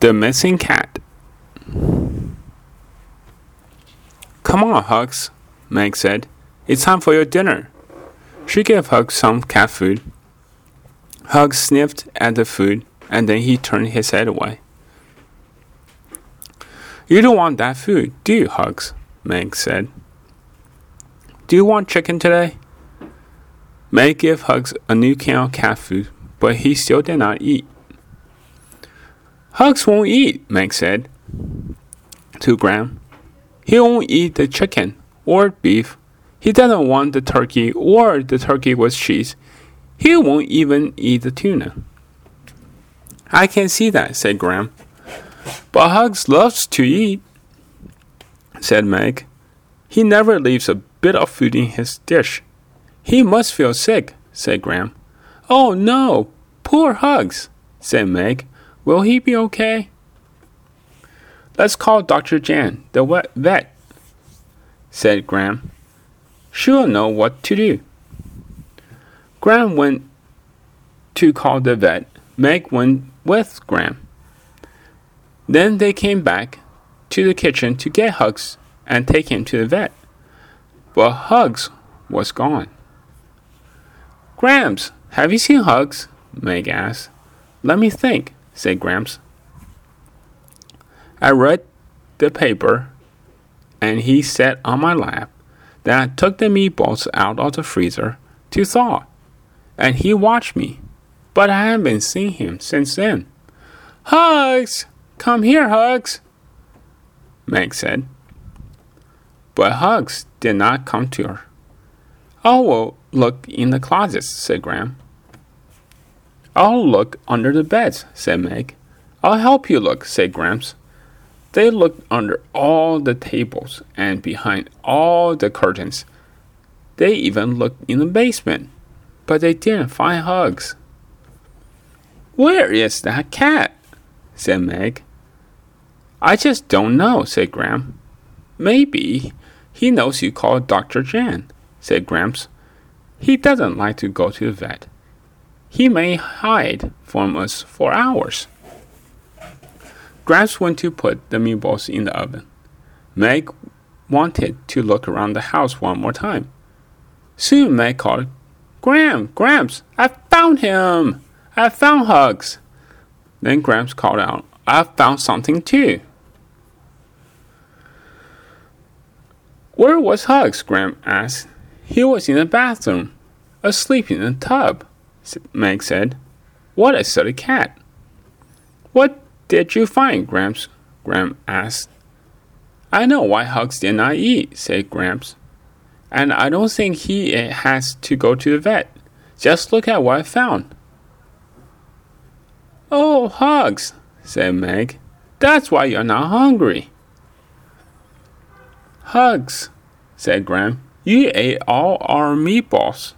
The Missing Cat. Come on, Hugs, Meg said. It's time for your dinner. She gave Hugs some cat food. Hugs sniffed at the food and then he turned his head away. You don't want that food, do you, Hugs? Meg said. Do you want chicken today? Meg gave Hugs a new can of cat food, but he still did not eat. Hugs won't eat, Meg said to Gram. He won't eat the chicken or beef. He doesn't want the turkey or the turkey with cheese. He won't even eat the tuna. I can see that, said Gram. But Hugs loves to eat, said Meg. He never leaves a bit of food in his dish. He must feel sick, said Gram. Oh no, poor Hugs, said Meg. Will he be okay? Let's call Dr. Jan, the vet, said Gram. She'll know what to do. Gram went to call the vet. Meg went with Gram. Then they came back to the kitchen to get Hugs and take him to the vet. But Hugs was gone. Gramps, have you seen Hugs? Meg asked. Let me think, said Gramps. I read the paper and he sat on my lap. Then I took the meatballs out of the freezer to thaw. And he watched me. But I haven't seen him since then. Hugs! Come here, Hugs! Meg said. But Hugs did not come to her. Oh, I will look in the closets, said Gram. I'll look under the beds, said Meg. I'll help you look, said Gramps. They looked under all the tables and behind all the curtains. They even looked in the basement, but they didn't find Hugs. Where is that cat? said Meg. I just don't know, said Gram. Maybe he knows you call Dr. Jan, said Gramps. He doesn't like to go to the vet. He may hide from us for hours. Gramps went to put the meatballs in the oven. Meg wanted to look around the house one more time. Soon Meg called, Gram, Gramps, I found him! I found Hugs! Then Gramps called out, I found something too. Where was Hugs? Gramps asked. He was in the bathroom, asleep in the tub, Meg said. What a silly cat. What did you find, Gramps? Gram asked. I know why Hugs did not eat, said Gramps. And I don't think he eh, has to go to the vet. Just look at what I found. Oh, Hugs, said Meg. That's why you're not hungry. Hugs, said Gram. You ate all our meatballs.